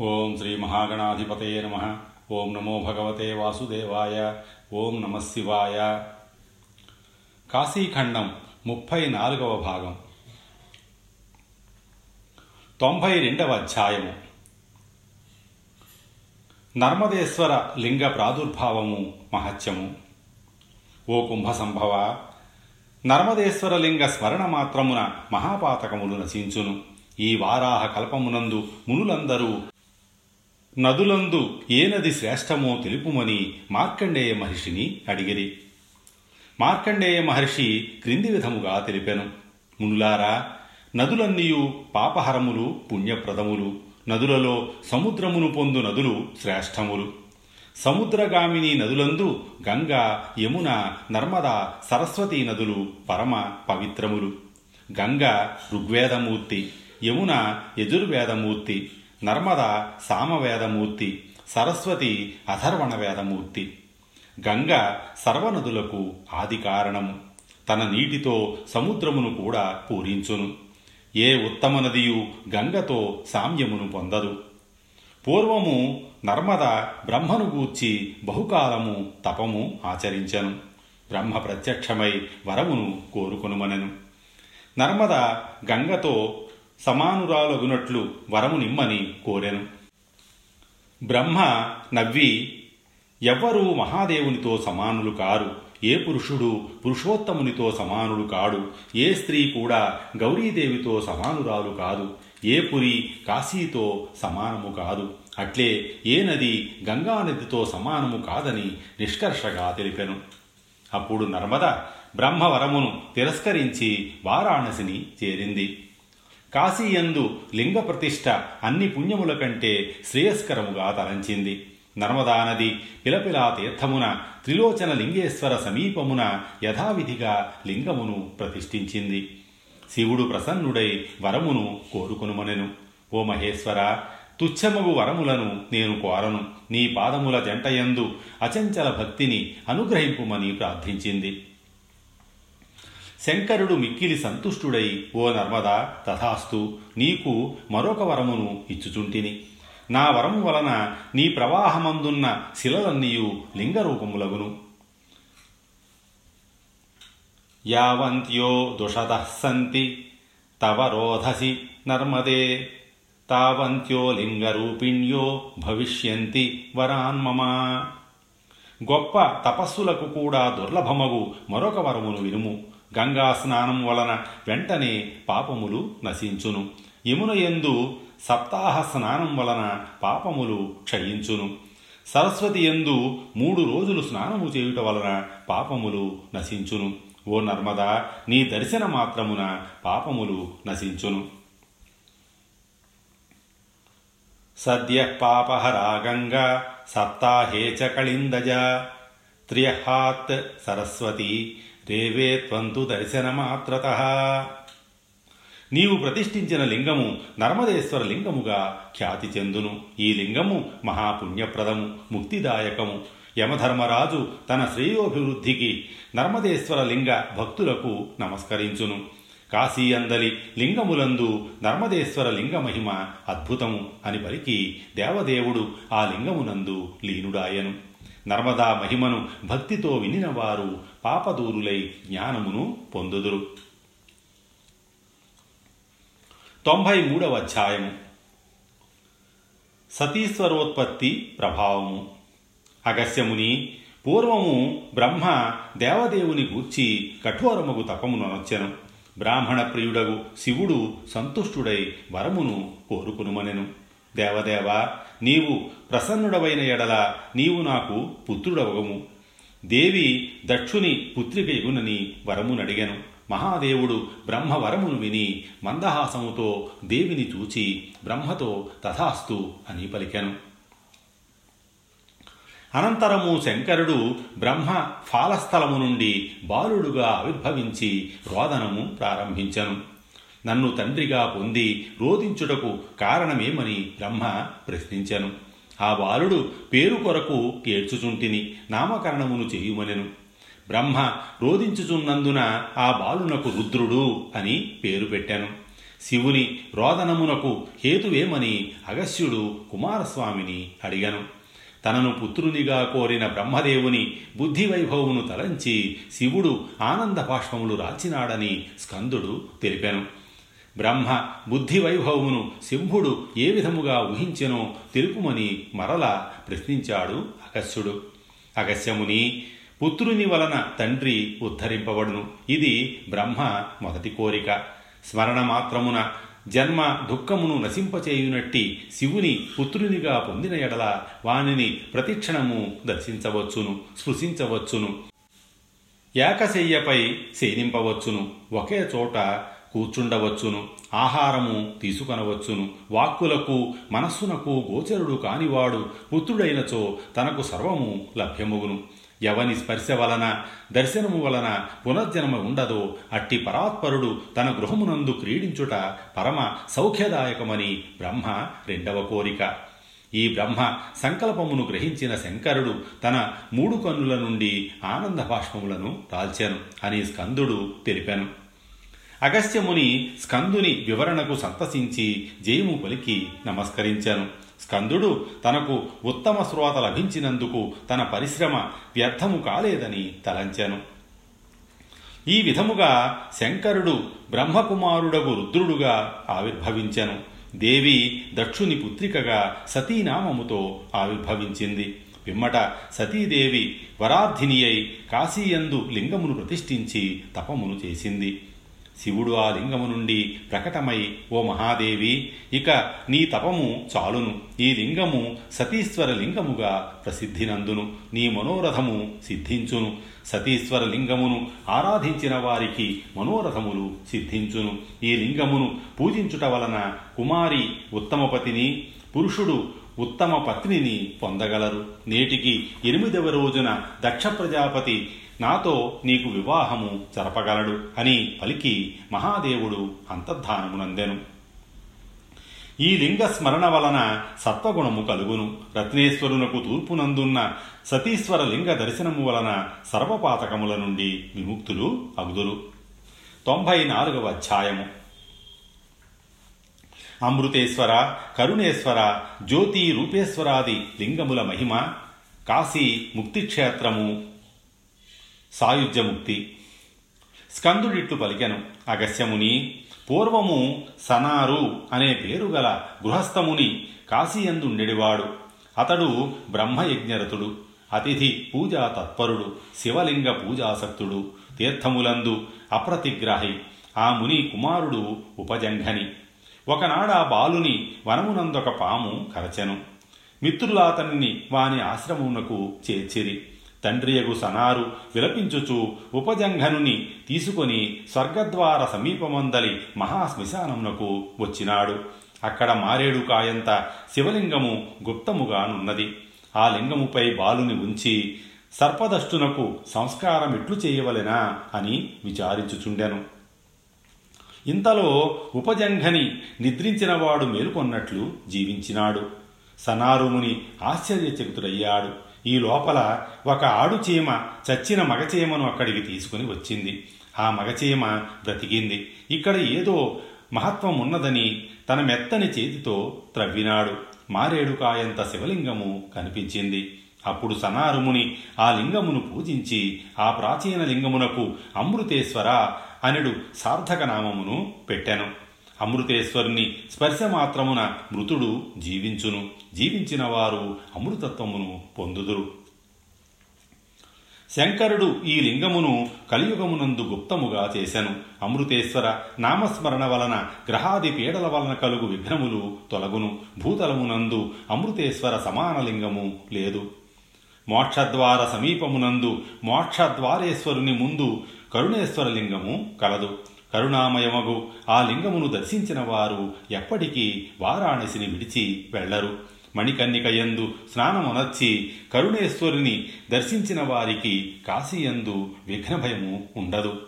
ఓం శ్రీ మహాగణాధిపతయ నమ. ఓం నమో భగవతే వాసుదేవాయ. ఓం నమ శివాయ. కాశీఖండం ముప్పై నాలుగవ భాగం. తొంభై రెండవ అధ్యాయము. నర్మదేశ్వర లింగ ప్రాదుర్భావము మహత్యము. ఓ కుంభ సంభవ నర్మదేశ్వర లింగ స్మరణ మాత్రమున మహాపాతకములు నశించును. ఈ వారాహ కల్పమునందు మునులందరూ నదులందు ఏ నది శ్రేష్టమో తెలుపుమని మార్కండేయ మహర్షిని అడిగిరి. మార్కండేయ మహర్షి క్రింది విధముగా తెలిపెను. మునులారా నదులన్నీయు పాపహరములు పుణ్యప్రదములు. నదులలో సముద్రమును పొందు నదులు శ్రేష్టములు. సముద్రగామిని నదులందు గంగా యమున నర్మద సరస్వతీ నదులు పరమ పవిత్రములు. గంగ ఋగ్వేదమూర్తి యమున యజుర్వేదమూర్తి. నర్మద సామవేదమూర్తి సరస్వతి అథర్వణ వేదమూర్తి గంగ సర్వనదులకు ఆది కారణము. తన నీటితో సముద్రమును కూడా పూరించును. ఏ ఉత్తమ నదియు గంగతో సామ్యమును పొందదు. పూర్వము నర్మద బ్రహ్మను గూర్చి బహుకాలము తపము ఆచరించను. బ్రహ్మ ప్రత్యక్షమై వరమును కోరుకొనుమనెను. నర్మద గంగతో సమానురాలగునట్లు వరము నిమ్మని కోరెను. బ్రహ్మ నవ్వి ఎవ్వరూ మహాదేవునితో సమానులు కారు. ఏ పురుషుడు పురుషోత్తమునితో సమానుడు కాడు. ఏ స్త్రీ కూడా గౌరీదేవితో సమానురాలు కాదు. ఏ పురి కాశీతో సమానము కాదు. అట్లే ఏ నది గంగానదితో సమానము కాదని నిష్కర్షగా తెలిపెను. అప్పుడు నర్మద బ్రహ్మవరమును తిరస్కరించి వారాణసిని చేరింది. కాశీయందు లింగ ప్రతిష్ఠ అన్ని పుణ్యముల కంటే శ్రేయస్కరముగా తలంచింది. నర్మదా నది పిలపిలా తీర్థమున త్రిలోచన లింగేశ్వర సమీపమున యథావిధిగా లింగమును ప్రతిష్ఠించింది. శివుడు ప్రసన్నుడై వరమును కోరుకొనుమనెను. ఓ మహేశ్వర తుచ్చమగు వరములను నేను కోరను. నీ పాదముల జంటయందు అచంచల భక్తిని అనుగ్రహింపుమని ప్రార్థించింది. శంకరుడు మిక్కిలి సంతుష్టుడై ఓ నర్మదా తథాస్తు నీకు మరొక వరమును ఇచ్చుచుంటిని. నా వరము వలన నీ ప్రవాహమందున్న శిలలన్నీయు లింగరూపములగును. యావంత్యో దుషతః సంతి తవ రోధసి నర్మదే. తావంత్యో లింగరూపిణ్యో భవిష్యంతి వరాన్మమా గొప్ప తపస్సులకు కూడా దుర్లభమగు మరొక వరమును వినుము. గంగా స్నానం వలన వెంటనే పాపములు నశించును. యమున ఎందు సప్తాహ స్నానం వలన పాపములు క్షయించును. సరస్వతి ఎందు మూడు రోజులు స్నానము చేయుట వలన పాపములు నశించును. ఓ నర్మదా నీ దర్శన మాత్రమున పాపములు నశించును. సద్య పాపహరా గంగా సప్తాహే చ కళిందజ త్రియహాత్ సరస్వతి దేవే త్వంతు దర్శనమాత్రత. నీవు ప్రతిష్ఠించిన లింగము నర్మదేశ్వర లింగముగా ఖ్యాతి చెందును. ఈ లింగము మహాపుణ్యప్రదము ముక్తిదాయకము. యమధర్మరాజు తన శ్రేయోభివృద్ధికి నర్మదేశ్వర లింగ భక్తులకు నమస్కరించును. కాశీ అందలి లింగములందు నర్మదేశ్వర లింగ మహిమ అద్భుతము అని పలికి దేవదేవుడు ఆ లింగమునందు లీనుడాయను. నర్మదా మహిమను భక్తితో వినినవారు పాపదూరులై జ్ఞానమును పొందుదురు. తొంభై మూడవ అధ్యాయము. సతీశ్వరోత్పత్తి ప్రభావము. అగస్యముని పూర్వము బ్రహ్మ దేవదేవుని గూర్చి కఠోరమగు తపమునొచ్చెను బ్రాహ్మణ ప్రియుడగు శివుడు సంతుష్టుడై వరమును కోరుకునుమనెను. దేవదేవ నీవు ప్రసన్నుడవైన ఎడల నీవు నాకు పుత్రుడవగము. దేవి దక్షుని పుత్రికయుగునని వరమునడిగాను మహాదేవుడు బ్రహ్మవరమును విని మందహాసముతో దేవిని చూచి బ్రహ్మతో తథాస్తు అని పలికెను. అనంతరము శంకరుడు బ్రహ్మ ఫాలస్థలము నుండి బాలుడుగా ఆవిర్భవించి రోదనము ప్రారంభించను. నన్ను తండ్రిగా పొంది రోధించుటకు కారణమేమని బ్రహ్మ ప్రశ్నించెను. ఆ బాలుడు పేరు కొరకు ఏడ్చుచుంటిని నామకరణమును చేయుమనెను. బ్రహ్మ రోధించుచున్నందున ఆ బాలునకు రుద్రుడు అని పేరు పెట్టాను. శివుని రోదనమునకు హేతువేమని అగస్యుడు కుమారస్వామిని అడిగాను. తనను పుత్రునిగా కోరిన బ్రహ్మదేవుని బుద్ధి వైభవమును తలంచి శివుడు ఆనంద బాష్పములు రాచినాడని స్కందుడు తెలిపాను. బ్రహ్మ బుద్ధి వైభవమును శంభుడు ఏ విధముగా ఊహించెనో తెలుపుమని మరల ప్రశ్నించాడు అగస్యుడు అగస్యముని పుత్రుని వలన తండ్రి ఉద్ధరింపబడును. ఇది బ్రహ్మ మొదటి కోరిక. స్మరణ మాత్రమున జన్మ దుఃఖమును నశింపచేయునట్టి శివుని పుత్రునిగా పొందిన ఎడల వానిని ప్రతిక్షణము దర్శించవచ్చును స్పృశించవచ్చును. ఏకశయ్యపై శయనింపవచ్చును ఒకే చోట కూర్చుండవచ్చును ఆహారము తీసుకొనవచ్చును వాక్కులకు మనస్సునకు గోచరుడు కానివాడు పుత్రుడైనచో తనకు సర్వము లభ్యముగును. ఎవని స్పర్శ వలన దర్శనము వలన పునర్జన్మ ఉండదో అట్టి పరాత్పరుడు తన గృహమునందు క్రీడించుట పరమ సౌఖ్యదాయకమని బ్రహ్మ రెండవ కోరిక. ఈ బ్రహ్మ సంకల్పమును గ్రహించిన శంకరుడు తన మూడు కన్నుల నుండి ఆనంద భాష్పములను రాల్చాను అని స్కందుడు తెలిపాను. అగస్త్యముని స్కందుని వివరణకు సంతసించి జయము పలికి నమస్కరించాను. స్కందుడు తనకు ఉత్తమ శ్రోత లభించినందుకు తన పరిశ్రమ వ్యర్థము కాలేదని తలంచాను. ఈ విధముగా శంకరుడు బ్రహ్మకుమారుడగు రుద్రుడుగా ఆవిర్భవించెను. దేవి దక్షుని పుత్రికగా సతీనామముతో ఆవిర్భవించింది. పిమ్మట సతీదేవి వరార్థిని అయి కాశీయందు లింగమును ప్రతిష్ఠించి తపమును చేసింది. శివుడు ఆ లింగము నుండి ప్రకటమై ఓ మహాదేవి ఇక నీ తపము చాలును. ఈ లింగము సతీశ్వర లింగముగా ప్రసిద్ధినందును. నీ మనోరథము సిద్ధించును. సతీశ్వర లింగమును ఆరాధించిన వారికి మనోరథములు సిద్ధించును. ఈ లింగమును పూజించుట వలన కుమారి ఉత్తమపతిని పురుషుడు ఉత్తమ పత్నిని పొందగలరు. నేటికి ఎనిమిదవ రోజున దక్ష ప్రజాపతి నాతో నీకు వివాహము జరపగలడు అని పలికి మహాదేవుడు అంతర్ధానమునందెను. ఈ లింగ స్మరణ వలన సత్వగుణము కలుగును. రత్నేశ్వరునకు తూర్పునందున్న సతీశ్వర లింగ దర్శనము వలన సర్వపాతకముల నుండి విముక్తులు అగుదురు. తొంభై నాలుగవ అధ్యాయము. అమృతేశ్వర కరుణేశ్వర జ్యోతి రూపేశ్వరాది లింగముల మహిమ కాశీ ముక్తిక్షేత్రము సాయుధ్యముక్తి. స్కందుడిట్లు పలికెను అగస్యముని పూర్వము సనారు అనే పేరు గల గృహస్థముని కాశీయందుండెడివాడు. అతడు బ్రహ్మయజ్ఞరతుడు అతిథి పూజా తత్పరుడు శివలింగ పూజాసక్తుడు తీర్థములందు అప్రతిగ్రాహి. ఆ ముని కుమారుడు ఉపజంఘని. ఒకనాడ బాలుని వనమునందొక పాము కరచెను. మిత్రులాతన్ని వాని ఆశ్రమమునకు చేర్చిరి. తండ్రియగు సనారు విలపించుచు ఉపజంఘనుని తీసుకొని స్వర్గద్వార సమీపమందలి మహాశ్మశానమునకు వచ్చినాడు. అక్కడ మారేడు కాయంత శివలింగము గుప్తముగానున్నది. ఆ లింగముపై బాలుని ఉంచి సర్పదష్టునకు సంస్కారం ఎట్లు చేయవలెనా అని విచారించుచుండెను. ఇంతలో ఉపజంఘని నిద్రించినవాడు మేలుకొన్నట్లు జీవించినాడు. సనారుముని ఆశ్చర్యచకితుడయ్యాడు. ఈ లోపల ఒక ఆడుచీమ చచ్చిన మగచీమను అక్కడికి తీసుకుని వచ్చింది. ఆ మగచీమ బ్రతికింది. ఇక్కడ ఏదో మహత్వం ఉన్నదని తన మెత్తని చేతితో త్రవ్వినాడు. మారేడుకాయంత శివలింగము కనిపించింది. అప్పుడు సనారుముని ఆ లింగమును పూజించి ఆ ప్రాచీన లింగమునకు అమృతేశ్వర అనడు సార్థక నామమును పెట్టాను. అమృతేశ్వరుని స్పర్శ మాత్రమున మృతుడు జీవించును. జీవించిన వారు అమృతత్వమును పొందుదురు. శంకరుడు ఈ లింగమును కలియుగమునందు గుప్తముగా చేశను అమృతేశ్వర నామస్మరణ వలన గ్రహాది పీడల వలన కలుగు విఘ్నములు తొలగును. భూతలమునందు అమృతేశ్వర సమాన లింగము లేదు. మోక్షద్వార సమీపమునందు మోక్షద్వారేశ్వరుని ముందు కరుణేశ్వర లింగము కలదు. కరుణామయమగు. ఆ లింగమును దర్శించిన వారు ఎప్పటికీ వారాణసిని విడిచి వెళ్ళరు మణికన్నికయందు స్నానమునర్చి కరుణేశ్వరుని దర్శించిన వారికి కాశీయందు విఘ్నభయము ఉండదు.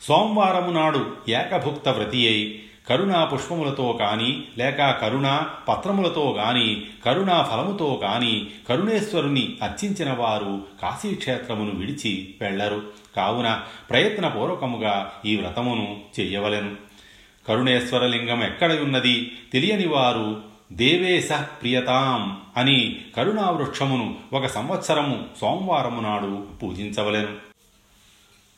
సోమవారము నాడు ఏకభుక్త వ్రతి అయి కరుణా పుష్పములతో కాని లేక కరుణ పత్రములతో గాని కరుణా ఫలముతో కాని కరుణేశ్వరుని అర్చించిన వారు కాశీక్షేత్రమును విడిచి వెళ్ళరు కావున ప్రయత్నపూర్వకముగా ఈ వ్రతమును చెయ్యవలెను కరుణేశ్వరలింగం ఎక్కడయున్నది? తెలియని వారు దేవేశ ప్రియతాం అని కరుణావృక్షమును ఒక సంవత్సరము సోమవారము నాడు పూజించవలెను.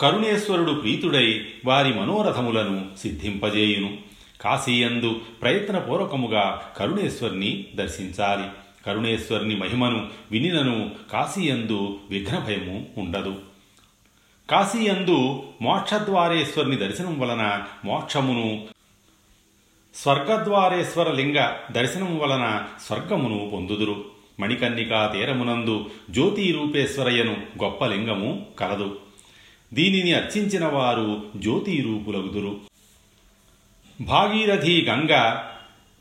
కరుణేశ్వరుడు ప్రీతుడై వారి మనోరథములను సిద్ధింపజేయును. కాశీయందు ప్రయత్నపూర్వకముగా కరుణేశ్వరిని దర్శించాలి. కరుణేశ్వరుని మహిమను వినినను కాశీయందు విఘ్నభయము ఉండదు. కాశీయందు మోక్షద్వారేశ్వరుని దర్శనం వలన మోక్షమును స్వర్గద్వారేశ్వర లింగ దర్శనం వలన స్వర్గమును పొందుదురు. మణికన్నికా తీరమునందు జ్యోతి రూపేశ్వరయ్యను గొప్ప లింగము కలదు. దీనిని అర్చించిన వారు జ్యోతి రూపులగుదురు భాగీరథి గంగ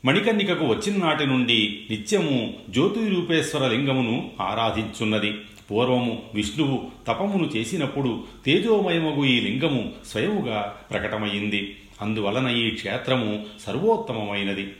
మణికన్నికకు వచ్చిన నాటి నుండి నిత్యము జ్యోతి రూపేశ్వర లింగమును ఆరాధించున్నది. పూర్వము విష్ణువు తపమును చేసినప్పుడు తేజోమయమగు ఈ లింగము స్వయముగా ప్రకటమయ్యింది అందువలన ఈ క్షేత్రము సర్వోత్తమమైనది.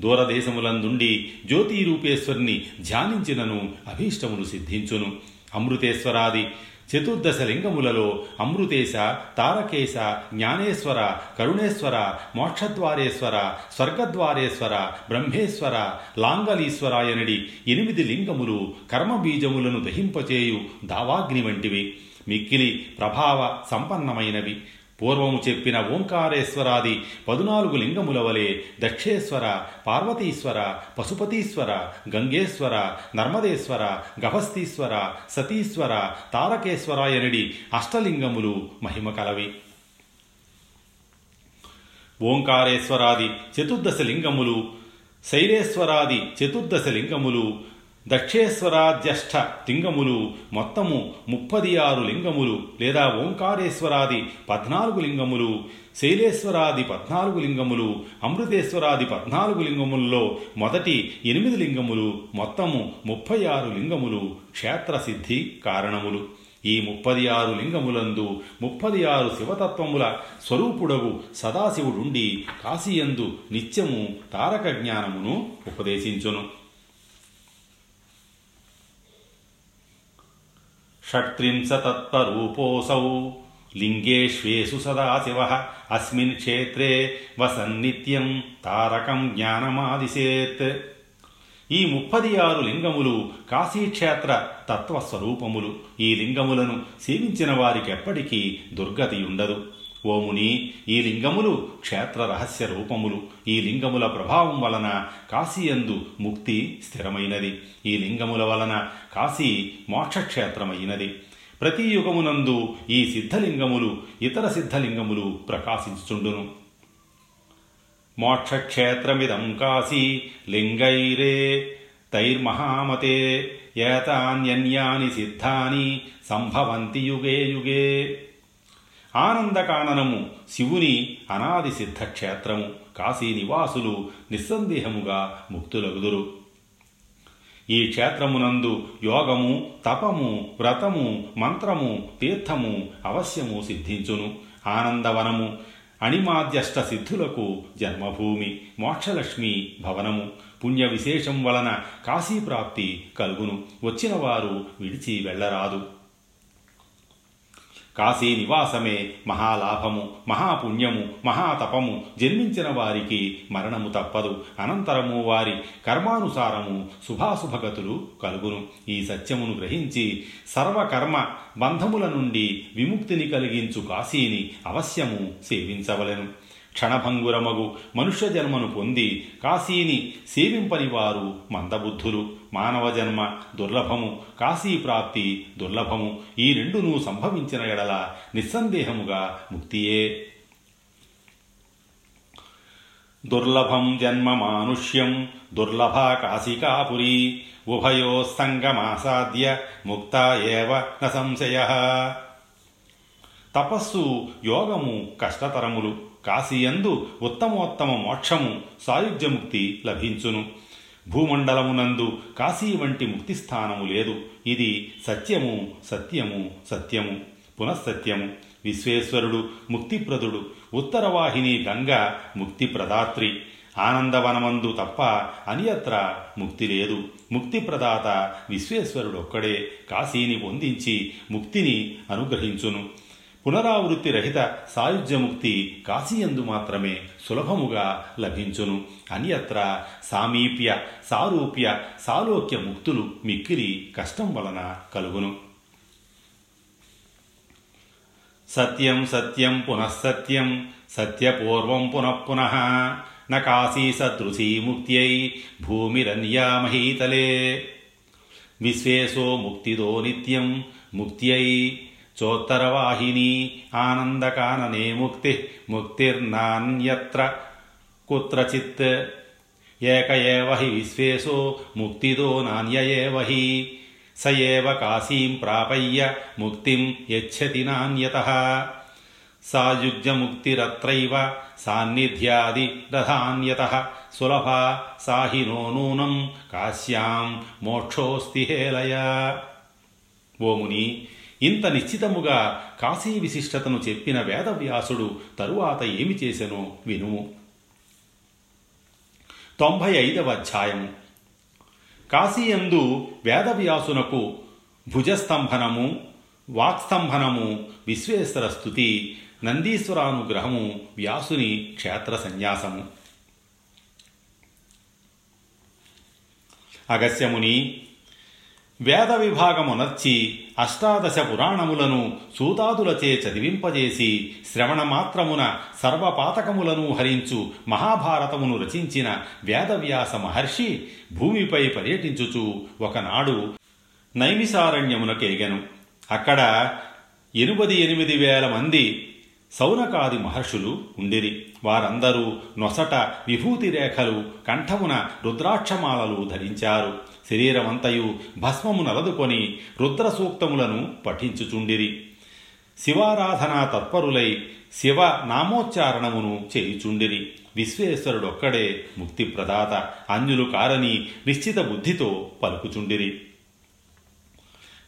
దూరదేశములందుండి జ్యోతి రూపేశ్వరిని ధ్యానించినను అభీష్టములు సిద్ధించును. అమృతేశ్వరాది చతుర్దశ లింగములలో అమృతేశ తారకేశ జ్ఞానేశ్వర కరుణేశ్వర మోక్షద్వారేశ్వర స్వర్గద్వారేశ్వర బ్రహ్మేశ్వర లాంగలీశ్వరాయనడి ఎనిమిది లింగములు కర్మబీజములను దహింపచేయు దావాగ్ని వంటివి. మిక్కిలి ప్రభావ సంపన్నమైనవి. పూర్వము చెప్పిన ఓంకారేశ్వరాది పదునాలుగు లింగముల వలె దక్షేశ్వర పార్వతీశ్వర పశుపతీశ్వర గంగేశ్వర నర్మదేశ్వర గభస్తీశ్వర సతీశ్వర తారకేశ్వరాయనడి అష్టలింగములు మహిమ కలవి. ఓంకారేశ్వరాది చతుర్దశ లింగములు శైలేశ్వరాది చతుర్దశ లింగములు దక్షేశ్వరాధ్యష్ట లింగములు మొత్తము ముప్పది ఆరు లింగములు లేదా ఓంకారేశ్వరాది పద్నాలుగు లింగములు శైలేశ్వరాది పద్నాలుగు లింగములు అమృతేశ్వరాది పద్నాలుగు లింగములలో మొదటి ఎనిమిది లింగములు మొత్తము ముప్పై ఆరు లింగములు క్షేత్రసిద్ధి కారణములు. ఈ ముప్పది ఆరు లింగములందు ముప్పది ఆరు శివతత్వముల స్వరూపుడగు సదాశివుడుండి కాశీయందు నిత్యము తారక జ్ఞానమును ఉపదేశించును. షట్త్రింశతత్వరూపోऽసౌ లింగేష్వేషు సదాశివ అస్మిన్ క్షేత్రే వసన్నిత్యం తారకం జ్ఞానమాదిశేత్ ఈ ముప్పది ఆరు లింగములు కాశీక్షేత్ర తత్వస్వరూపములు. ఈ లింగములను సేవించిన వారికెప్పటికీ దుర్గతి ఉండదు ఓముని ఈ లింగములు క్షేత్ర రహస్య రూపములు. ఈ లింగముల ప్రభావం వలన కాశీయందు ముక్తి స్థిరమైనది. ఈ లింగముల వలన కాశీ మోక్షక్షేత్రమైనది. ప్రతి యుగమునందు ఈ సిద్ధలింగములు ఇతర సిద్ధలింగములు ప్రకాశించుచుండును. మోక్షక్షేత్రమిదం కాశీ లింగైరే తైర్మహామతే ఏతాన్యన్యాని సిద్ధాని సంభవంతి యుగే యుగే. ఆనందకాననము శివుని అనాది సిద్ధక్షేత్రము కాశీ నివాసులు నిస్సందేహముగా ముక్తులగుదురు. ఈ క్షేత్రమునందు యోగము తపము వ్రతము మంత్రము తీర్థము అవశ్యము సిద్ధించును. ఆనందవనము అణిమాద్యష్ట సిద్ధులకు జన్మభూమి మోక్షలక్ష్మి భవనము. పుణ్య విశేషం వలన కాశీప్రాప్తి కలుగును. వచ్చిన వారు విడిచి వెళ్ళరాదు. కాశీ నివాసమే మహాలాభము మహాపుణ్యము మహాతపము జన్మించిన వారికి మరణము తప్పదు. అనంతరము వారి కర్మానుసారము శుభాశుభగతులు కలుగును. ఈ సత్యమును గ్రహించి సర్వకర్మ బంధముల నుండి విముక్తిని కలిగించు కాశీని అవశ్యము సేవించవలెను. క్షణభంగురమగు మనుష్య జన్మను పొంది కాశీని సేవింపని వారు మందబుద్ధులు. మానవ జన్మ దుర్లభము కాశీ ప్రాప్తి దుర్లభము. ఈ రెండును సంభవించిన ఎడల నిస్సందేహముగా ముక్తియే. దుర్లభం జన్మ మానుష్యం దుర్లభ కాశికాపురి. ఉభయో సంగమాసాద్య ముక్త ఏవ న సంశయ. తపస్సు యోగము కష్టతరములు. కాశీయందు ఉత్తమోత్తమ మోక్షము సాయుధ్యముక్తి లభించును. భూమండలమునందు కాశీ వంటి ముక్తిస్థానము లేదు. ఇది సత్యము సత్యము సత్యము పునఃసత్యము. విశ్వేశ్వరుడు ముక్తిప్రదుడు ఉత్తరవాహిని గంగ ముక్తిప్రదాత్రి. ఆనందవనమందు తప్ప అనియత్ర ముక్తి లేదు. ముక్తిప్రదాత విశ్వేశ్వరుడు ఒక్కడే కాశీని పొందించి ముక్తిని అనుగ్రహించును. పునరావృత్తి రహిత సాయుధ్యముక్తి కాశీయందు మాత్రమే సులభముగా లభించును. అన్యత్ర సామీప్య సారూప్య సాలోక్య ముక్తులు మిక్కిరి కష్టం వలన కలుగును. సత్యం సత్యం పునఃసత్యం సత్యపూర్వం పునఃపునః నకాశీ సదృశీ ముక్త్యై భూమిరన్యా మహీతలే విశ్వేశో ముక్తిదో నిత్యం ముక్త్యై చోత్తరవాహిని ఆనందకాననే ముక్తి ముక్తిర్నాన్యత్ర కుత్రచిత్. ఏక ఏవ హి విశ్వేశో ముక్తిదో నాణ్య ఏవ హి. స ఏవ కాశీం ప్రాపయ్య ముక్తిం యచ్చతి నాణ్యత సాయుజ్యముక్తిరత్రైవ సాన్నిధ్యాది రథాన్యతః. సులభ సాహి నో నూనం కాశ్యాం మోక్షోస్తి హేలయ ఓముని ఇంత నిశ్చితముగా కాశీ విశిష్టతను చెప్పిన వేదవ్యాసుడు తరువాత ఏమి చేసెనో? వినుము తొంభై ఐదవ అధ్యాయము కాశీయందు వేదవ్యాసునకు భుజస్తంభనము వాక్స్తంభనము విశ్వేశ్వర స్థుతి నందీశ్వరానుగ్రహము వ్యాసుని క్షేత్ర సన్యాసము. అగస్యముని వేద విభాగమునర్చి అష్టాదశ పురాణములను సూతాదులచే చదివింపజేసి శ్రవణమాత్రమున సర్వపాతకములను హరించు మహాభారతమును రచించిన వేదవ్యాస మహర్షి భూమిపై పర్యటించుచు ఒకనాడు నైమిసారణ్యమునకేగెను. అక్కడ ఎనిమిది ఎనిమిది వేల మంది సౌనకాది మహర్షులు ఉండిరి. వారందరూ నొసట విభూతి రేఖలు కంఠమున రుద్రాక్షమాలలు ధరించారు. శరీరమంతయు భస్మము నలదుకొని రుద్రసూక్తములను పఠించుచుండిరి. శివారాధనా తత్పరులై శివ నామోచ్చారణమును చేయుచుండిరి. విశ్వేశ్వరుడొక్కడే ముక్తిప్రదాత అన్యులు కారని నిశ్చిత బుద్ధితో పలుకుచుండిరి.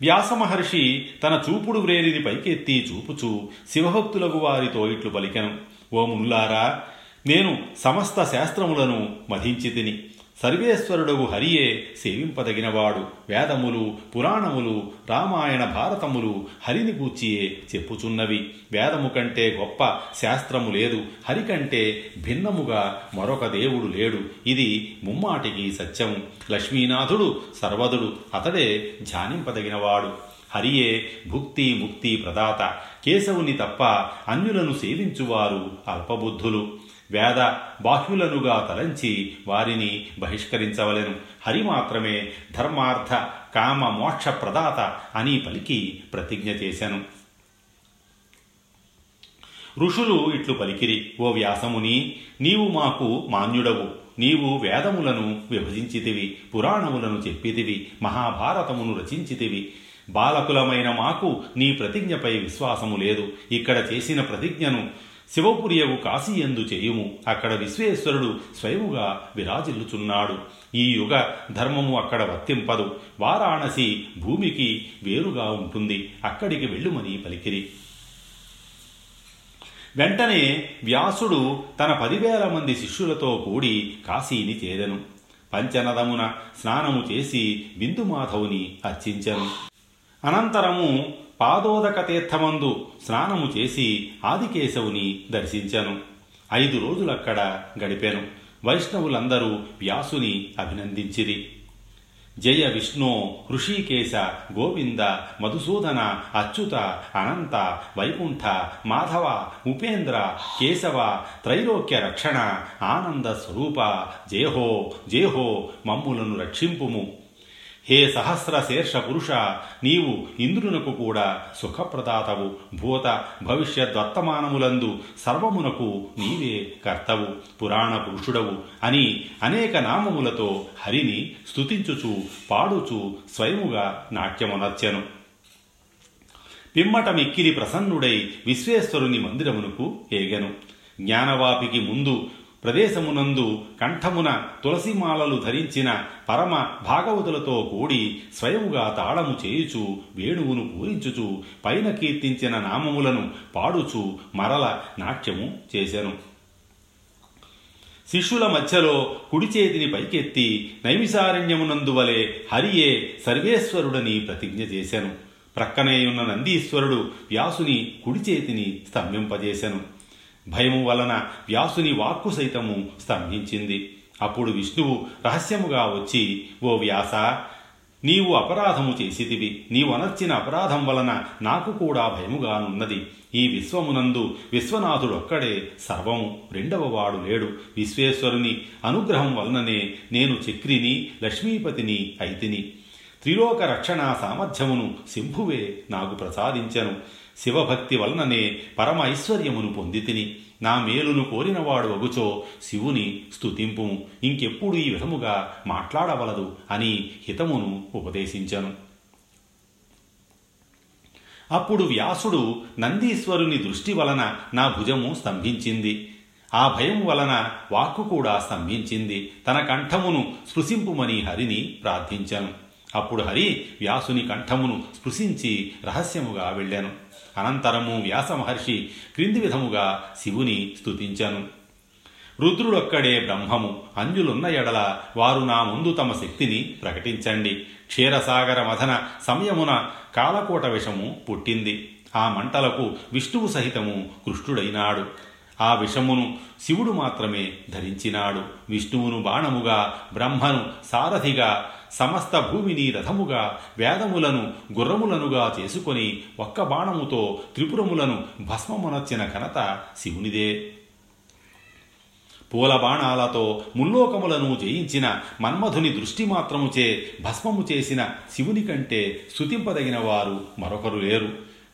వ్యాసమహర్షి తన చూపుడు వ్రేలిని పైకెత్తి చూపుచూ శివభక్తులకు వారితో ఇట్లు పలికెను. ఓ ముల్లారా నేను సమస్త శాస్త్రములను మధించి తిని సర్వేశ్వరుడగు హరియే సేవింపదగినవాడు. వేదములు పురాణములు రామాయణ భారతములు హరిని గూర్చియే చెప్పుచున్నవి. వేదము కంటే గొప్ప శాస్త్రము లేదు. హరి కంటే భిన్నముగా మరొక దేవుడు లేడు. ఇది ముమ్మాటికి సత్యము. లక్ష్మీనాథుడు సర్వదుడు. అతడే ధ్యానింపదగినవాడు. హరియే భుక్తి ముక్తి ప్రదాత. కేశవుని తప్ప అన్యులను సేవించువారు అల్పబుద్ధులు. వేద బాహ్యులనుగా తలంచి వారిని బహిష్కరించవలెను. హరి మాత్రమే ధర్మార్థ కామ మోక్ష ప్రదాత అని పలికి ప్రతిజ్ఞ చేశాను ఋషులు ఇట్లు పలికిరి ఓ వ్యాసముని నీవు మాకు మాన్యుడవు. నీవు వేదములను విభజించితివి పురాణములను చెప్పితివి మహాభారతమును రచించితివి. బాలకులమైన మాకు నీ ప్రతిజ్ఞపై విశ్వాసము లేదు. ఇక్కడ చేసిన ప్రతిజ్ఞను శివపురియవు కాశీయందు చేయుము. అక్కడ విశ్వేశ్వరుడు స్వయముగా విరాజిల్లుచున్నాడు. ఈ యుగ ధర్మము అక్కడ వర్తింపదు. వారాణసి భూమికి వేరుగా ఉంటుంది. అక్కడికి వెళ్ళుమని పలికిరి. వెంటనే వ్యాసుడు తన పదివేల మంది శిష్యులతో కూడి కాశీని చేరెను. పంచనదమున స్నానము చేసి బిందుమాధవుని అర్చించెను. అనంతరము పాదోదక తీర్థమందు స్నానము చేసి ఆదికేశవుని దర్శించాను. ఐదు రోజులక్కడ గడిపాను. వైష్ణవులందరూ వ్యాసుని అభినందించిరి. జయ విష్ణు హృషీకేశ గోవింద మధుసూదన అచ్యుత అనంత వైకుంఠ మాధవ ఉపేంద్ర కేశవ త్రైలోక్య రక్షణ ఆనంద స్వరూప జయహో జయహో మమ్ములను రక్షింపుము. హే సహస్ర శీర్ష పురుష నీవు ఇంద్రునకు కూడా సుఖప్రదాతవు. భూత భవిష్యద్వర్తమానములందు సర్వమునకు నీవే కర్తవు పురాణ పురుషుడవు అని అనేక నామములతో హరిని స్తుతించుచు పాడుచు స్వయముగా నాట్యమునర్చెను. పిమ్మట మిక్కిలి ప్రసన్నుడై విశ్వేశ్వరుని మందిరమునకు ఏగెను. జ్ఞానవాపికి ముందు ప్రదేశమునందు కంఠమున తులసిమాలలు ధరించిన పరమ భాగవతులతో కూడి స్వయముగా తాళము చేయుచు వేణువును పూరించుచు పైన కీర్తించిన నామములను పాడుచు మరల నాట్యము చేశాను శిష్యుల మధ్యలో కుడి చేతిని పైకెత్తి నైమిసారణ్యమునందువలే హరియే సర్వేశ్వరుడని ప్రతిజ్ఞ చేశాను ప్రక్కనేయున్న నందీశ్వరుడు వ్యాసుని కుడి చేతిని స్తంభింపజేశాను భయము వలన వ్యాసుని వాక్కు సైతము స్తంభించింది. అప్పుడు విష్ణువు రహస్యముగా వచ్చి ఓ వ్యాస నీవు అపరాధము చేసిదివి నీవు అనర్చిన అపరాధం వలన నాకు కూడా భయముగానున్నది. ఈ విశ్వమునందు విశ్వనాథుడొక్కడే సర్వము. రెండవ వాడు లేడు. విశ్వేశ్వరుని అనుగ్రహం వలననే నేను చక్రిని లక్ష్మీపతిని అయితిని. త్రిలోక రక్షణ సామర్థ్యమును సింహువే నాకు ప్రసాదించను. శివభక్తి వలననే పరమ ఐశ్వర్యమును పొందితిని. నా మేలును కోరినవాడు అగుచో శివుని స్తుతింపు. ఇంకెప్పుడు ఈ విధముగా మాట్లాడవలదు అని హితమును ఉపదేశించను. అప్పుడు వ్యాసుడు నందీశ్వరుని దృష్టి వలన నా భుజము స్తంభించింది. ఆ భయం వలన వాక్కు కూడా స్తంభించింది. తన కంఠమును స్పృశింపుమని హరిని ప్రార్థించాను. అప్పుడు హరి వ్యాసుని కంఠమును స్పృశించి రహస్యముగా వెళ్ళాను. అనంతరము వ్యాస మహర్షి క్రింది విధముగా శివుని స్తుతించను. రుద్రుడొక్కడే బ్రహ్మము అంజులున్న ఎడల వారు నా ముందు తమ శక్తిని ప్రకటించండి. క్షీరసాగర మథన సమయమున కాలకోట విషము పుట్టింది. ఆ మంటలకు విష్ణువు సహితము కృష్ణుడైనాడు. ఆ విషమును శివుడు మాత్రమే ధరించినాడు. విష్ణువును బాణముగా బ్రహ్మను సారథిగా సమస్త భూమిని రథముగా వేదములను గుర్రములనుగా చేసుకొని ఒక్క బాణముతో త్రిపురములను భస్మమునర్చిన ఘనత శివునిదే. పూల బాణాలతో ముల్లోకములను జయించిన మన్మధుని దృష్టి మాత్రముచే భస్మము చేసిన శివుని కంటే స్థుతింపదగిన వారు మరొకరు లేరు.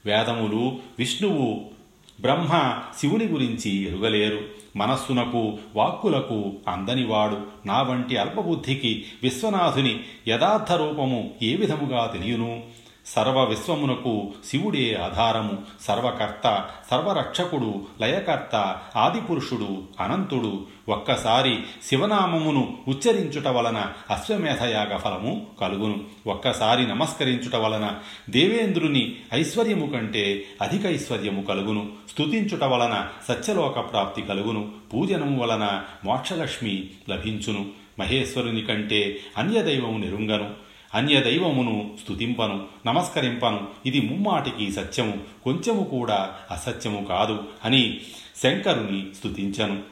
వేదములు విష్ణువు బ్రహ్మ శివుని గురించి ఎరుగలేరు. మనస్సునకు వాక్కులకు అందనివాడు నా వంటి అల్పబుద్ధికి విశ్వనాథుని యథార్థ రూపము ఏ విధముగా తెలియను? సర్వ విశ్వమునకు శివుడే ఆధారము సర్వకర్త సర్వరక్షకుడు లయకర్త ఆదిపురుషుడు అనంతుడు. ఒక్కసారి శివనామమును ఉచ్చరించుట వలన అశ్వమేధయాగ ఫలము కలుగును. ఒక్కసారి నమస్కరించుట వలన దేవేంద్రుని ఐశ్వర్యము కంటే అధిక ఐశ్వర్యము కలుగును. స్తుతించుట వలన సత్యలోక ప్రాప్తి కలుగును. పూజనము వలన మోక్షలక్ష్మి లభించును. మహేశ్వరుని కంటే అన్యదైవము నిరుంగను. అన్యదైవమును స్తుతింపను నమస్కరింపను. ఇది ముమ్మాటికి సత్యము కొంచెము కూడా అసత్యము కాదు అని శంకరుని స్థుతించను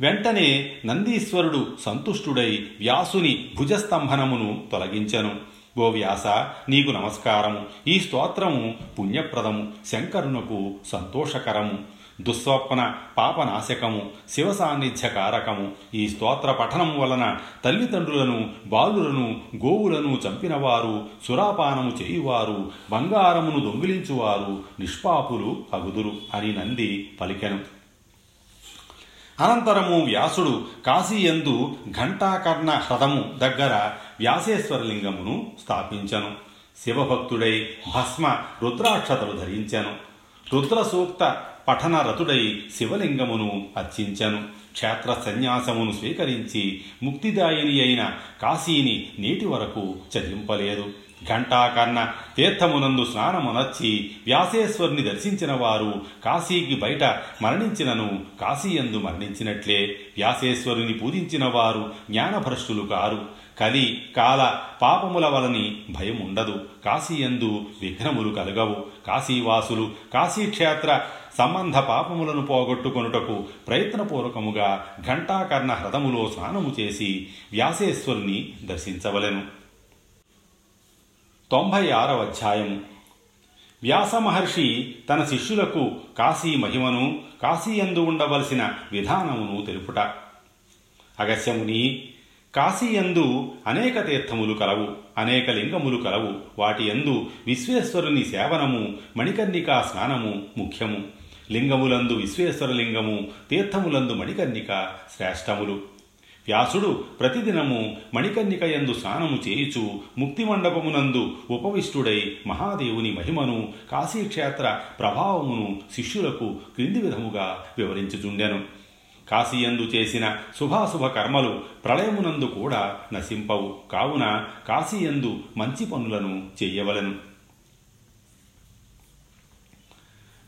వెంటనే నందీశ్వరుడు సంతుష్టుడై వ్యాసుని భుజస్తంభనమును తొలగించను. ఓ వ్యాస నీకు నమస్కారము. ఈ స్తోత్రము పుణ్యప్రదము శంకరునకు సంతోషకరము. దుస్వప్న పాపనాశకము శివ సాన్నిధ్య కారకము ఈ స్తోత్ర పఠనం వలన తల్లిదండ్రులను బాలులను గోవులను చంపినవారు సురాపానము చేయువారు బంగారమును దొంగిలించువారు నిష్పాపులు అగుదురు అని నంది పలికెను. అనంతరము వ్యాసుడు కాశీయందు ఘంటాకర్ణ హ్రదము దగ్గర వ్యాసేశ్వరలింగమును స్థాపించను. శివభక్తుడై భస్మ రుద్రాక్షతలు ధరించెను. రుద్ర పఠనరతుడై పఠన రతుడై శివలింగమును అర్చించను. క్షేత్ర సన్యాసమును స్వీకరించి ముక్తిదాయిని అయిన కాశీని నేటి వరకు చదింపలేదు. ఘంటాకర్ణ తీర్థమునందు స్నానమునర్చి వ్యాసేశ్వరుని దర్శించిన వారు కాశీకి బయట మరణించినను కాశీయందు మరణించినట్లే. వ్యాసేశ్వరుని పూజించిన వారు జ్ఞానభ్రష్టులు కారు. కలి కాల పాపముల వలని భయం ఉండదు కాశీయందు విఘ్నములు కలగవు. కాశీవాసులు కాశీక్షేత్ర సంబంధ పాపములను పోగొట్టుకొనుటకు ప్రయత్నపూర్వకముగా ఘంటాకర్ణ హ్రదములో స్నానము చేసి వ్యాసేశ్వరుని దర్శించవలెను. తొంభై ఆరవ అధ్యాయం వ్యాస మహర్షి తన శిష్యులకు కాశీ మహిమను కాశీయందు ఉండవలసిన విధానమును తెలుపుట. అగస్యముని కాశీయందు అనేక తీర్థములు కలవు అనేక లింగములు కలవు వాటి యందు విశ్వేశ్వరుని సేవనము మణికర్ణికా స్నానము ముఖ్యము. లింగములందు విశ్వేశ్వరలింగము తీర్థములందు మణికర్ణిక శ్రేష్టములు. వ్యాసుడు ప్రతిదినము మణికర్ణిక యందు స్నానము చేయుచు ముక్తి మండపమునందు ఉపవిష్టుడై మహాదేవుని మహిమను కాశీక్షేత్ర ప్రభావమును శిష్యులకు క్రింది విధముగా వివరించుచుండెను. కాశీయందు చేసిన శుభాశుభ కర్మలు ప్రళయమునందు కూడా నశింపవు. కావున కాశీయందు మంచి పనులను చేయవలను.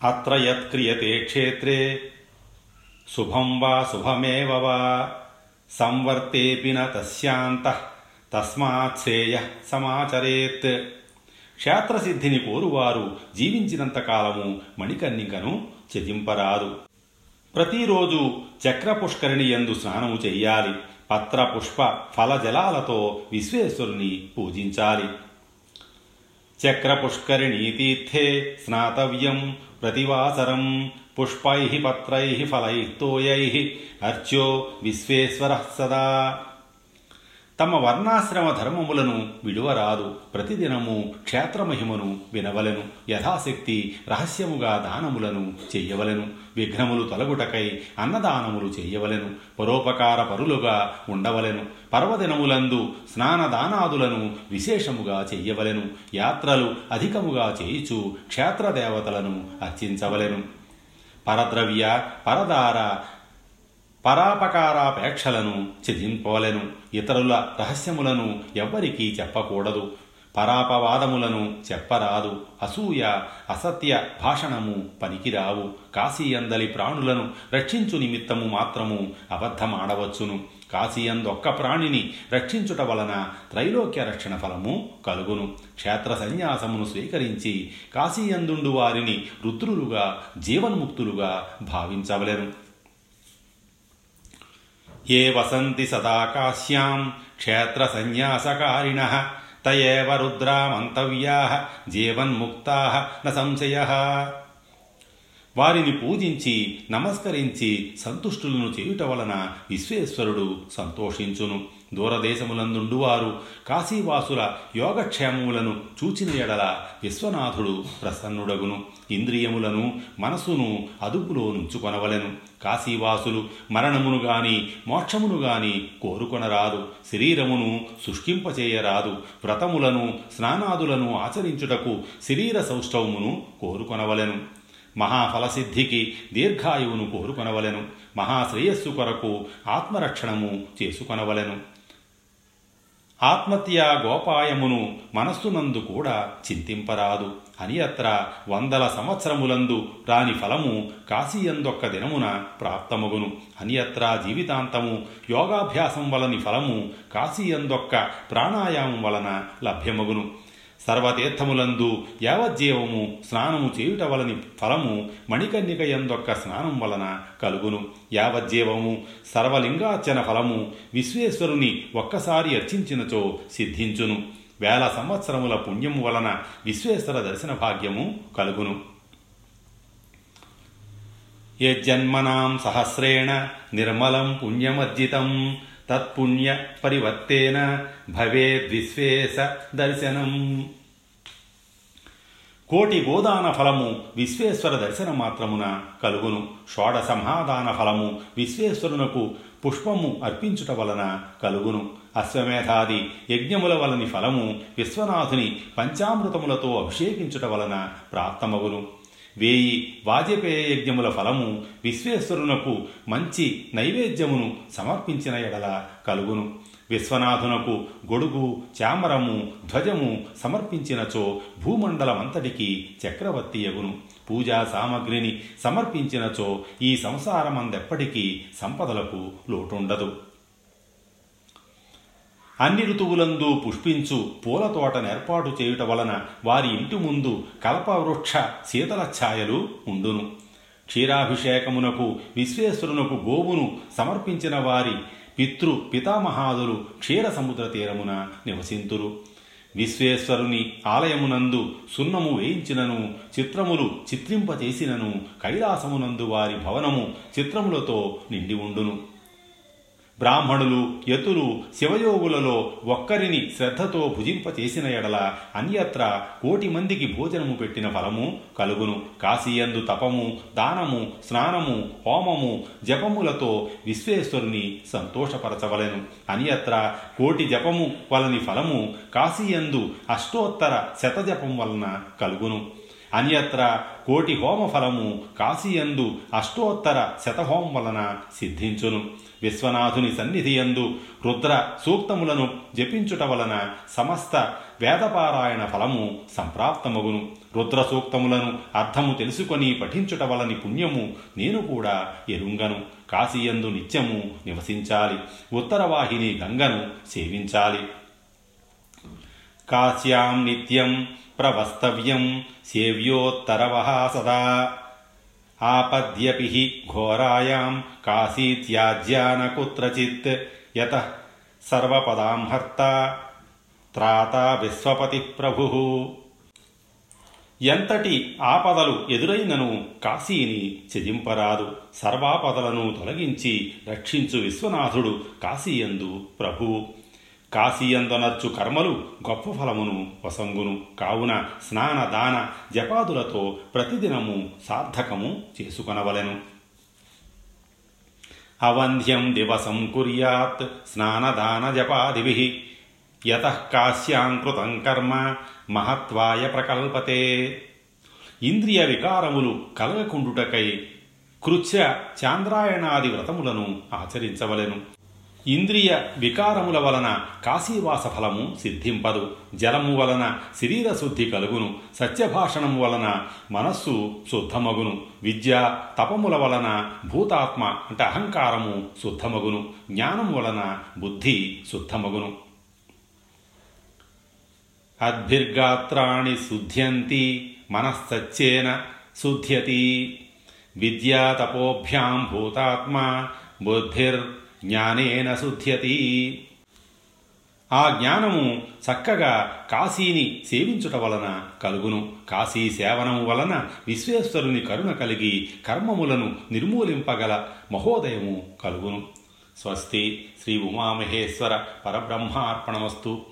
అత్ర యత్క్రియతే క్షేత్రే. శుభం వా శుభమేవ వా. సంవర్తేపి తస్యాంత తస్మాత్ శ్రేయ సమాచరేత్. క్షేత్రసిద్ధిని కోరువారు జీవించినంత కాలము మణికర్ణికను చెజింపరాదు ప్రతిరోజు చక్ర పుష్కరిణి ఎందు స్నానము చెయ్యాలి. పత్ర పుష్ప ఫల జలాలతో విశ్వేశ్వరుని పూజించాలి. చక్ర స్నాతవ్యం ప్రతివాసరం. పుష్పై పత్రై ఫలై తోయై అర్చ్యో విశ్వేశ్వర సదా. తమ వర్ణాశ్రమ ధర్మములను విడువరాదు ప్రతిదినము క్షేత్రమహిమను వినవలెను. యథాశక్తి రహస్యముగా దానములను చెయ్యవలను విఘ్నములు తొలగుటకై అన్నదానములు చేయవలెను. పరోపకార పరులుగా ఉండవలెను. పర్వదినములందు స్నానదానాదులను విశేషముగా చెయ్యవలెను యాత్రలు అధికముగా చేయిచు క్షేత్రదేవతలను అర్చించవలెను. పరద్రవ్య పరదార పరాపకారాపేక్షలను త్యజింపవలెను ఇతరుల రహస్యములను ఎవ్వరికీ చెప్పకూడదు. పరాపవాదములను చెప్పరాదు. అసూయ అసత్య భాషణము పనికిరావు. కాశీయందలి ప్రాణులను రక్షించు నిమిత్తము మాత్రము అబద్ధమాడవచ్చును. కాశీయందొక్క ప్రాణిని రక్షించుట వలన త్రైలోక్య రక్షణ ఫలము కలుగును. క్షేత్ర సన్యాసమును స్వీకరించి కాశీయందుండు వారిని రుద్రులుగా జీవన్ముక్తులుగా భావించవలెను. ఏ వసంతి సదా కాశ్యాం క్షేత్రసన్యాసకారిణ తయేవ రుద్రామంతవ్యా జీవన్ముక్తా న సంశయ. వారిని పూజించి నమస్కరించి సంతుష్టులను చేయుట వలన విశ్వేశ్వరుడు సంతోషించును. దూరదేశములందుండువారు కాశీవాసుల యోగక్షేమములను చూచిన ఎడల విశ్వనాథుడు ప్రసన్నుడగును. ఇంద్రియములను మనసును అదుపులో నుంచుకొనవలెను. కాశీవాసులు మరణమును గాని మోక్షమును గాని కోరుకొనరాదు. శరీరమును శుష్కింపచేయరాదు. వ్రతములను స్నానాదులను ఆచరించుటకు శరీర సౌష్ఠవమును కోరుకొనవలెను. మహాఫలసిద్ధికి దీర్ఘాయువును కోరుకొనవలెను. మహాశ్రేయస్సు కొరకు ఆత్మరక్షణము చేసుకొనవలెను. ఆత్మత్యా గోపాయమును మనస్సునందు కూడా చింతింపరాదు. అని అత్ర వందల సంవత్సరములందు రాని ఫలము కాశీయందొక్క దినమున ప్రాప్తమగును. అని అత్ర జీవితాంతము యోగాభ్యాసం వలని ఫలము కాశీయందొక్క ప్రాణాయామం వలన లభ్యమగును. సర్వతీర్థములందు యావజ్జీవము స్నానము చేయుట వలని ఫలము మణికన్యక ఎందొక్క స్నానం వలన కలుగును. యావజ్జీవము సర్వలింగార్చన ఫలము విశ్వేశ్వరుని ఒక్కసారి అర్చించినచో సిద్ధించును. వేల సంవత్సరముల పుణ్యము వలన విశ్వేశ్వర దర్శన భాగ్యము కలుగును. యజ్జన్మనాం సహస్రేణ నిర్మలం పుణ్యమర్జితం తత్పుణ్య పరివర్తేన భవేద్విశ్వేశ దర్శనం. కోటి గోదాన ఫలము విశ్వేశ్వర దర్శన మాత్రమున కలుగును. షోడసమాదాన ఫలము విశ్వేశ్వరునకు పుష్పము అర్పించుట వలన కలుగును. అశ్వమేధాది యజ్ఞముల వలని ఫలము విశ్వనాథుని పంచామృతములతో అభిషేకించుట వలన ప్రాప్తమగును. వేయి వాజపేయ యజ్ఞముల ఫలము విశ్వేశ్వరునకు మంచి నైవేద్యమును సమర్పించిన ఎడల కలుగును. విశ్వనాథునకు గొడుగు చామరము ధ్వజము సమర్పించినచో భూమండలమంతటికి చక్రవర్తి ఎగును. పూజా సామగ్రిని సమర్పించినచో ఈ సంసారమందెప్పటికీ సంపదలకు లోటుండదు. అన్ని ఋతువులందు పుష్పించు పూల తోటను ఏర్పాటు చేయుట వలన వారి ఇంటి ముందు కల్పవృక్ష శీతల ఛాయలు ఉండును. క్షీరాభిషేకమునకు విశ్వేశ్వరునకు గోవును సమర్పించిన వారి పితృ పితామహాదులు క్షీర సముద్ర తీరమున నివసింతురు. విశ్వేశ్వరుని ఆలయమునందు సున్నము వేయించినను చిత్రములు చిత్రింపచేసినను కైలాసమునందు వారి భవనము చిత్రములతో నిండి ఉండును. బ్రాహ్మణులు యతులు శివయోగులలో ఒక్కరిని శ్రద్ధతో భుజింపచేసిన ఎడల అన్యత్ర కోటి మందికి భోజనము పెట్టిన ఫలము కలుగును. కాశీయందు తపము దానము స్నానము హోమము జపములతో విశ్వేశ్వరుని సంతోషపరచవలెను. అన్యత్ర కోటి జపము వలని ఫలము కాశీయందు అష్టోత్తర శతజపం వలన కలుగును. అన్యత్ర కోటి హోమ ఫలము కాశీయందు అష్టోత్తర శతహోం వలన సిద్ధించును. విశ్వనాథుని సన్నిధియందు రుద్ర సూక్తములను జపించుట వలన సమస్త వేదపారాయణ ఫలము సంప్రాప్తమగును. రుద్ర సూక్తములను అర్థము తెలుసుకొని పఠించుట వలని పుణ్యము నేను కూడా ఎరుంగను. కాశీయందు నిత్యము నివసించాలి. ఉత్తరవాహిని గంగను సేవించాలి. కాశ్యాం నిత్యం ప్రవస్తవ్యం సేవ్యోత్తరవ సదా ఆపద్యపి హి ఘోరాయాం కాశీత్యాజ్యాన కుత్రచిత్ యత సర్వపదాం హర్త త్రాత విశ్వపతి ప్రభు ఎంతటి ఆపదలు ఎదురైనను కాశీని చెదింపరాదు సర్వాపదలను తొలగించి రక్షించు విశ్వనాథుడు కాశీయందు ప్రభువు కాశీయందనర్చు కర్మలు గొప్ప ఫలమును వసంగును. కావున స్నాన దాన జపాదులతో ప్రతిదినము సార్థకము చేసుకొనవలెను. అవంధ్యం దివసం కుర్యాత్ స్నానదాన జపాదిభి. యత కాశ్యాంకృతం కర్మ మహత్వాయ ప్రకల్పతే. ఇంద్రియ వికారములు కలగకుండుటకై కృత్య చాంద్రాయణాది వ్రతములను ఆచరించవలెను. ఇంద్రియ వికారముల వలన కాశీవాస ఫలము సిద్ధింపదు. జలము వలన శరీర శుద్ధి కలుగును. సత్యభాషణము వలన మనస్సు శుద్ధమగును. విద్య తపముల వలన భూతాత్మ అంటే అహంకారము శుద్ధమగును. జ్ఞానం వలన బుద్ధి శుద్ధమగును. అద్భిర్గాత్రాణి శుద్ధ్యంతి మనస్సచ్చేన శుద్ధ్యతి విద్యా తపోభ్యాం భూతాత్మ బుద్ధిర్ జ్ఞానేన శుద్ధ్యతి. ఆ జ్ఞానము చక్కగా కాశీని సేవించుట వలన కలుగును. కాశీ సేవనము వలన విశ్వేశ్వరుని కరుణ కలిగి కర్మములను నిర్మూలింపగల మహోదయము కలుగును. స్వస్తి శ్రీ ఉమామహేశ్వర పరబ్రహ్మార్పణమస్తు.